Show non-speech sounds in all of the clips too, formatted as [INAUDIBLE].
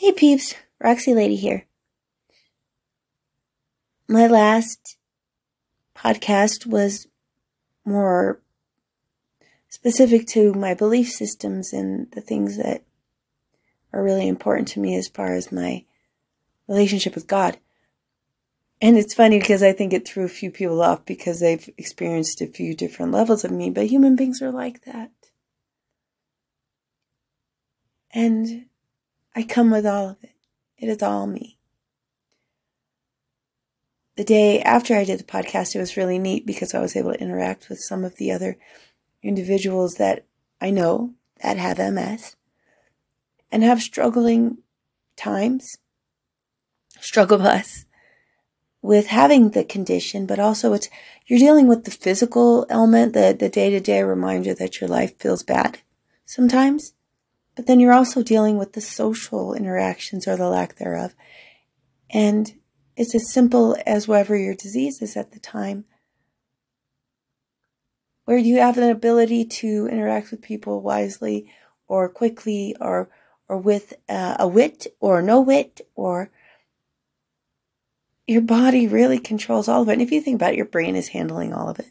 Hey peeps, Roxy Lady here. My last podcast was more specific to my belief systems and the things that are really important to me as far as my relationship with God. And it's funny because I think it threw a few people off because they've experienced a few different levels of me, but human beings are like that. And I come with all of it. It is all me. The day after I did the podcast, it was really neat because I was able to interact with some of the other individuals that I know that have MS and have struggling times, struggle bus with having the condition, but also it's you're dealing with the physical element, the the day to day reminder that your life feels bad sometimes. But then you're also dealing with the social interactions or the lack thereof. And it's as simple as whatever your disease is at the time, where you have an ability to interact with people wisely or quickly or or with uh, a wit or no wit or your body really controls all of it. And if you think about it, your brain is handling all of it.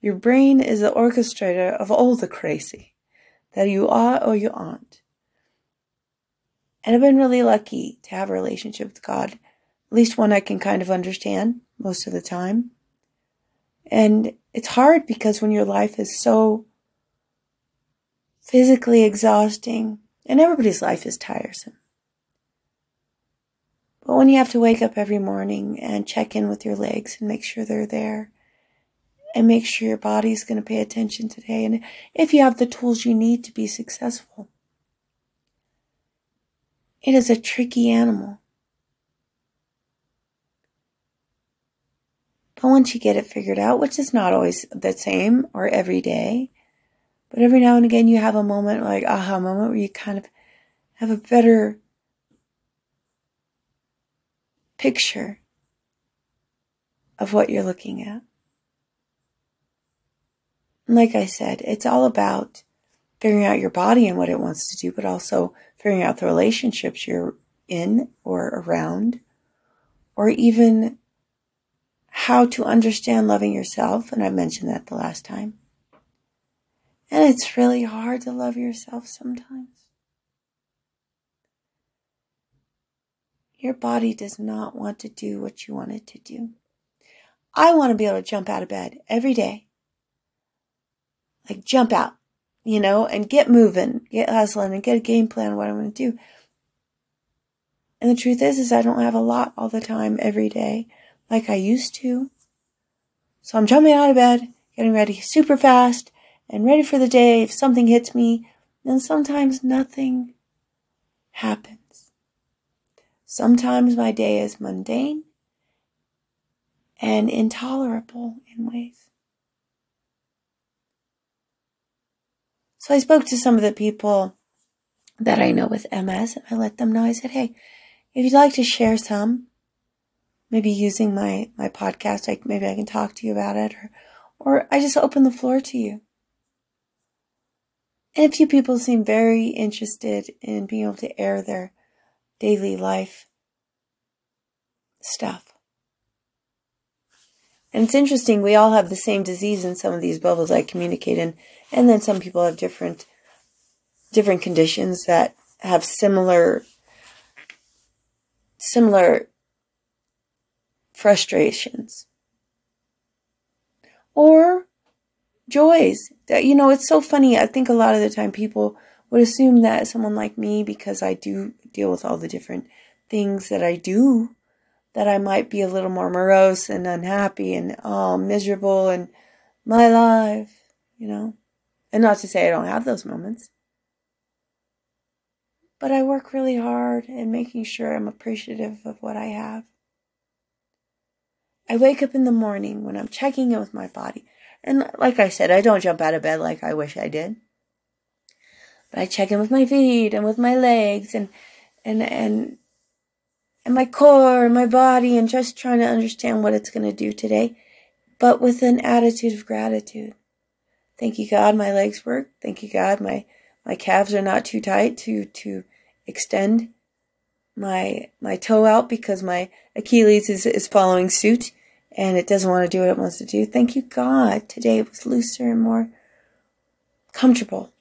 Your brain is the orchestrator of all the crazy that you are or you aren't. And I've been really lucky to have a relationship with God, at least one I can kind of understand most of the time. And it's hard because when your life is so physically exhausting, and everybody's life is tiresome. But when you have to wake up every morning and check in with your legs and make sure they're there and make sure your body's going to pay attention today and if you have the tools you need to be successful. It is a tricky animal. But once you get it figured out, which is not always the same or every day, but every now and again you have a moment like aha moment where you kind of have a better picture of what you're looking at. Like I said, it's all about figuring out your body and what it wants to do, but also figuring out the relationships you're in or around, or even how to understand loving yourself. And I mentioned that the last time. And it's really hard to love yourself sometimes. Your body does not want to do what you want it to do. I want to be able to jump out of bed every day. Like jump out, you know, and get moving, get hustling and get a game plan what I'm going to do. And the truth is, is I don't have a lot all the time every day like I used to. So I'm jumping out of bed, getting ready super fast and ready for the day. If something hits me, then sometimes nothing happens. Sometimes my day is mundane and intolerable in ways. So I spoke to some of the people that I know with MS and I let them know, I said, hey, if you'd like to share some, maybe using my, my podcast, like maybe I can talk to you about it or, or I just open the floor to you. And a few people seem very interested in being able to air their daily life stuff. And it's interesting, we all have the same disease in some of these bubbles I communicate in, and then some people have different different conditions that have similar similar frustrations. Or joys. That you know, it's so funny. I think a lot of the time people would assume that someone like me, because I do deal with all the different things that I do, that I might be a little more morose and unhappy and oh, miserable and my life, you know. And not to say I don't have those moments. But I work really hard in making sure I'm appreciative of what I have. I wake up in the morning when I'm checking in with my body. And like I said, I don't jump out of bed like I wish I did. But I check in with my feet and with my legs and and and and my core and my body and just trying to understand what it's going to do today, but with an attitude of gratitude. Thank you, God, my legs work. Thank you, God, my, my calves are not too tight to, to extend my my toe out because my Achilles is, is following suit and it doesn't want to do what it wants to do. Thank you, God. Today it was looser and more comfortable.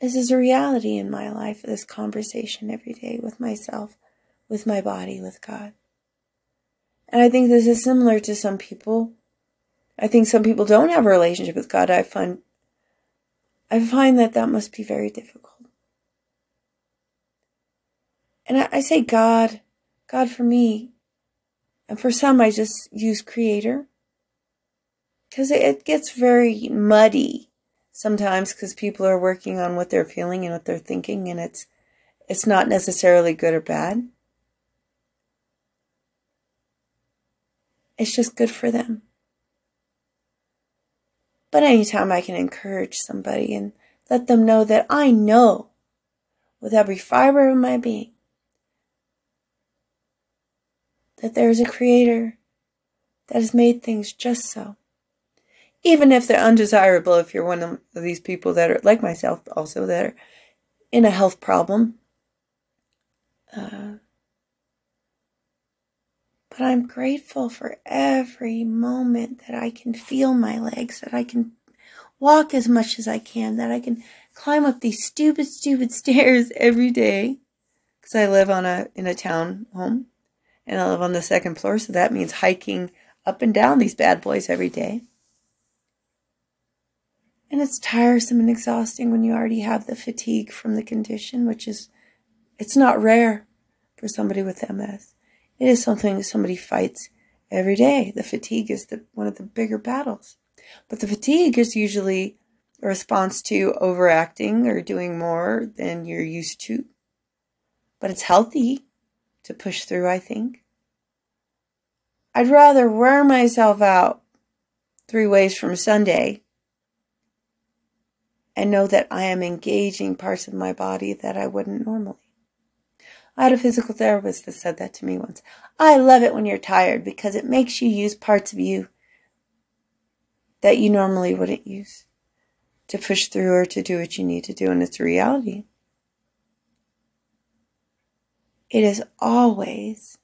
This is a reality in my life, this conversation every day with myself, with my body, with God. And I think this is similar to some people. I think some people don't have a relationship with God. I find I find that that must be very difficult. And I, I say God, God for me. And for some, I just use creator. Because it, it gets very muddy sometimes because people are working on what they're feeling and what they're thinking, and it's it's not necessarily good or bad. It's just good for them. But anytime I can encourage somebody and let them know that I know with every fiber of my being that there is a creator that has made things just so. Even if they're undesirable, if you're one of these people that are, like myself, also that are in a health problem. Uh, but I'm grateful for every moment that I can feel my legs, that I can walk as much as I can, that I can climb up these stupid, stupid [LAUGHS] stairs every day. Because I live on a in a town home, and I live on the second floor, so that means hiking up and down these bad boys every day. And it's tiresome and exhausting when you already have the fatigue from the condition, which is, it's not rare for somebody with MS. It is something somebody fights every day. The fatigue is the, one of the bigger battles. But the fatigue is usually a response to overacting or doing more than you're used to. But it's healthy to push through, I think. I'd rather wear myself out three ways from Sunday and know that I am engaging parts of my body that I wouldn't normally. I had a physical therapist that said that to me once. I love it when you're tired because it makes you use parts of you that you normally wouldn't use to push through or to do what you need to do, and it's a reality. It is always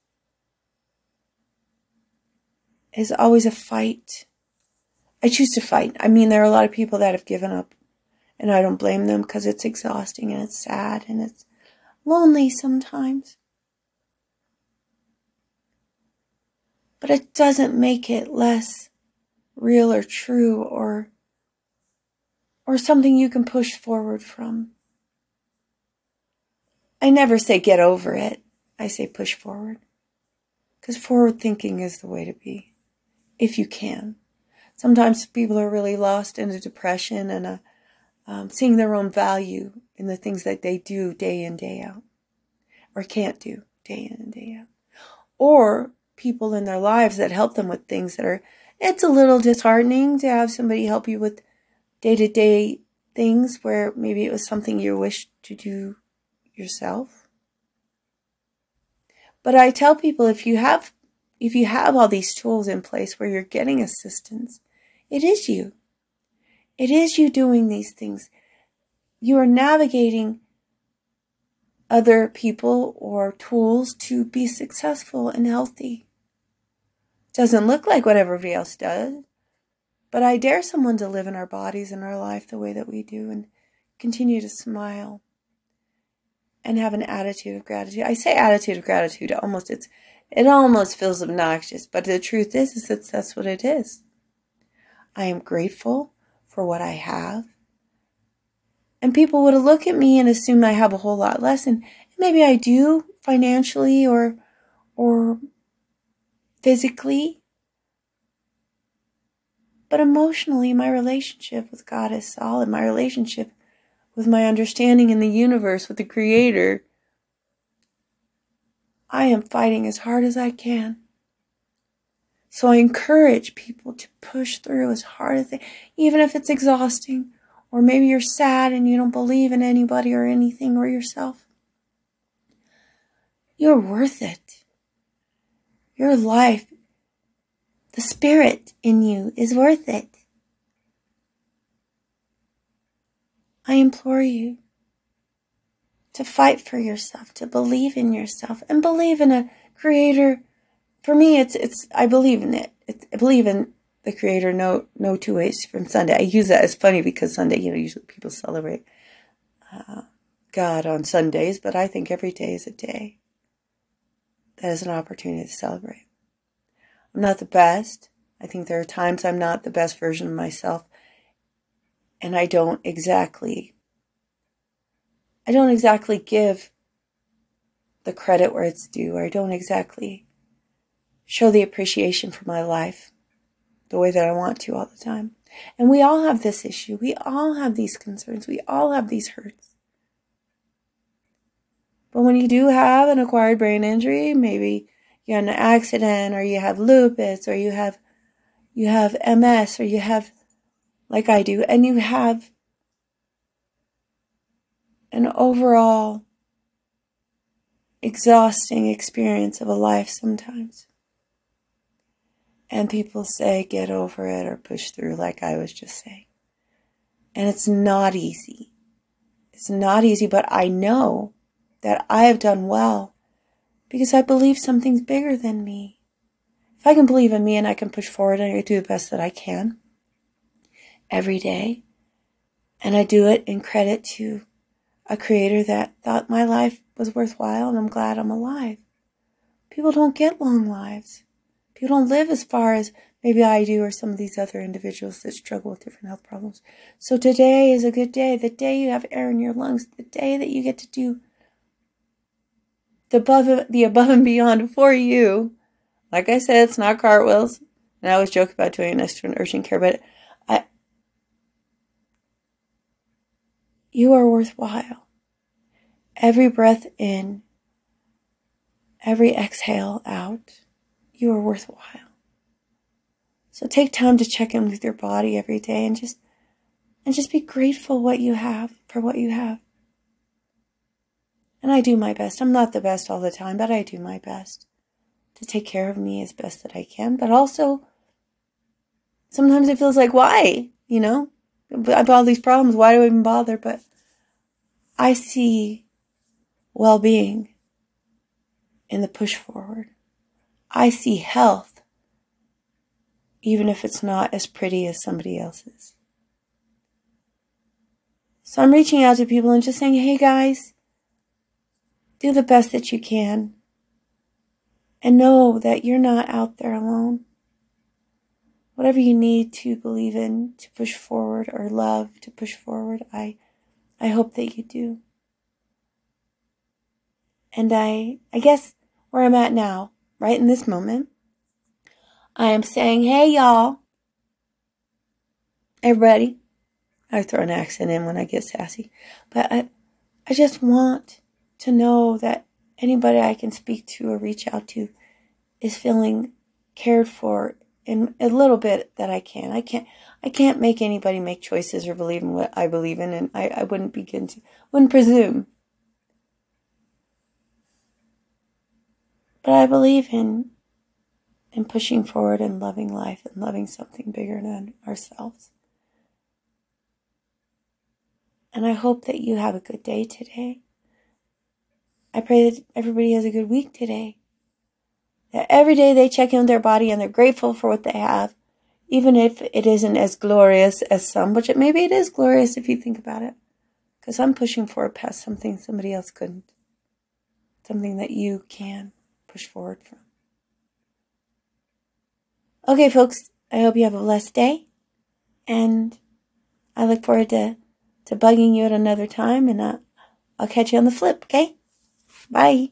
is always a fight. I choose to fight. I mean, there are a lot of people that have given up, and I don't blame them because it's exhausting and it's sad and it's lonely sometimes. But it doesn't make it less real or true or or something you can push forward from. I never say get over it. I say push forward. Because forward thinking is the way to be, if you can. Sometimes people are really lost in a depression and a, um, seeing their own value in the things that they do day in, day out, or can't do day in and day out. Or people in their lives that help them with things that are, it's a little disheartening to have somebody help you with day to day things where maybe it was something you wished to do yourself. But I tell people if you have if you have all these tools in place where you're getting assistance, it is you. It is you doing these things. You are navigating other people or tools to be successful and healthy. Doesn't look like what everybody else does, but I dare someone to live in our bodies and our life the way that we do and continue to smile and have an attitude of gratitude. I say attitude of gratitude almost it's it almost feels obnoxious, but the truth is is that that's what it is. I am grateful for what I have. And people would look at me and assume I have a whole lot less and maybe I do financially or or physically. But emotionally, my relationship with God is solid. My relationship with my understanding in the universe, with the Creator, I am fighting as hard as I can. So I encourage people to push through as hard as they, even if it's exhausting, or maybe you're sad and you don't believe in anybody or anything or yourself. You're worth it. Your life, the spirit in you is worth it. I implore you to fight for yourself, to believe in yourself and believe in a creator. For me, it's, it's, I believe in it. It's, I believe in the creator, no, no two ways from Sunday. I use that as funny because Sunday, you know, usually people celebrate uh, God on Sundays, but I think every day is a day that is an opportunity to celebrate. I'm not the best. I think there are times I'm not the best version of myself, and I don't exactly I don't exactly give the credit where it's due, or I don't exactly show the appreciation for my life the way that I want to all the time. And we all have this issue. We all have these concerns. We all have these hurts. But when you do have an acquired brain injury, maybe you had an accident or you have lupus or you have you have MS or you have like I do and you have an overall exhausting experience of a life sometimes. And people say, get over it or push through, like I was just saying. And it's not easy. It's not easy, but I know that I have done well because I believe something's bigger than me. If I can believe in me and I can push forward and I do the best that I can every day, and I do it in credit to a creator that thought my life was worthwhile and I'm glad I'm alive. People don't get long lives. People don't live as far as maybe I do or some of these other individuals that struggle with different health problems. So today is a good day. The day you have air in your lungs, the day that you get to do the above, the above and beyond for you. Like I said, it's not cartwheels. And I always joke about doing an urgent care, but I, You are worthwhile. Every breath in, every exhale out, you are worthwhile. So take time to check in with your body every day and just and just be grateful what you have for what you have. And I do my best. I'm not the best all the time, but I do my best to take care of me as best that I can. But also, sometimes it feels like, why? You know, I have all these problems. Why do I even bother? But I see well being in the push forward. I see health, even if it's not as pretty as somebody else's. So I'm reaching out to people and just saying, hey guys, do the best that you can. And know that you're not out there alone. Whatever you need to believe in, to push forward, or love to push forward, I I hope that you do. And I, I guess where I'm at now, right in this moment, I am saying, hey y'all, everybody. I throw an accent in when I get sassy, but I, I just want to know that anybody I can speak to or reach out to is feeling cared for in a little bit that I can. I can't I can't make anybody make choices or believe in what I believe in and I, I wouldn't begin to wouldn't presume. But I believe in in pushing forward and loving life and loving something bigger than ourselves. And I hope that you have a good day today. I pray that everybody has a good week today. That every day they check in with their body and they're grateful for what they have, even if it isn't as glorious as some, which it, maybe it is glorious if you think about it. Because I'm pushing forward past something somebody else couldn't. Something that you can push forward from. Okay, folks, I hope you have a blessed day. And I look forward to, to bugging you at another time. And I'll catch you on the flip, okay? Bye.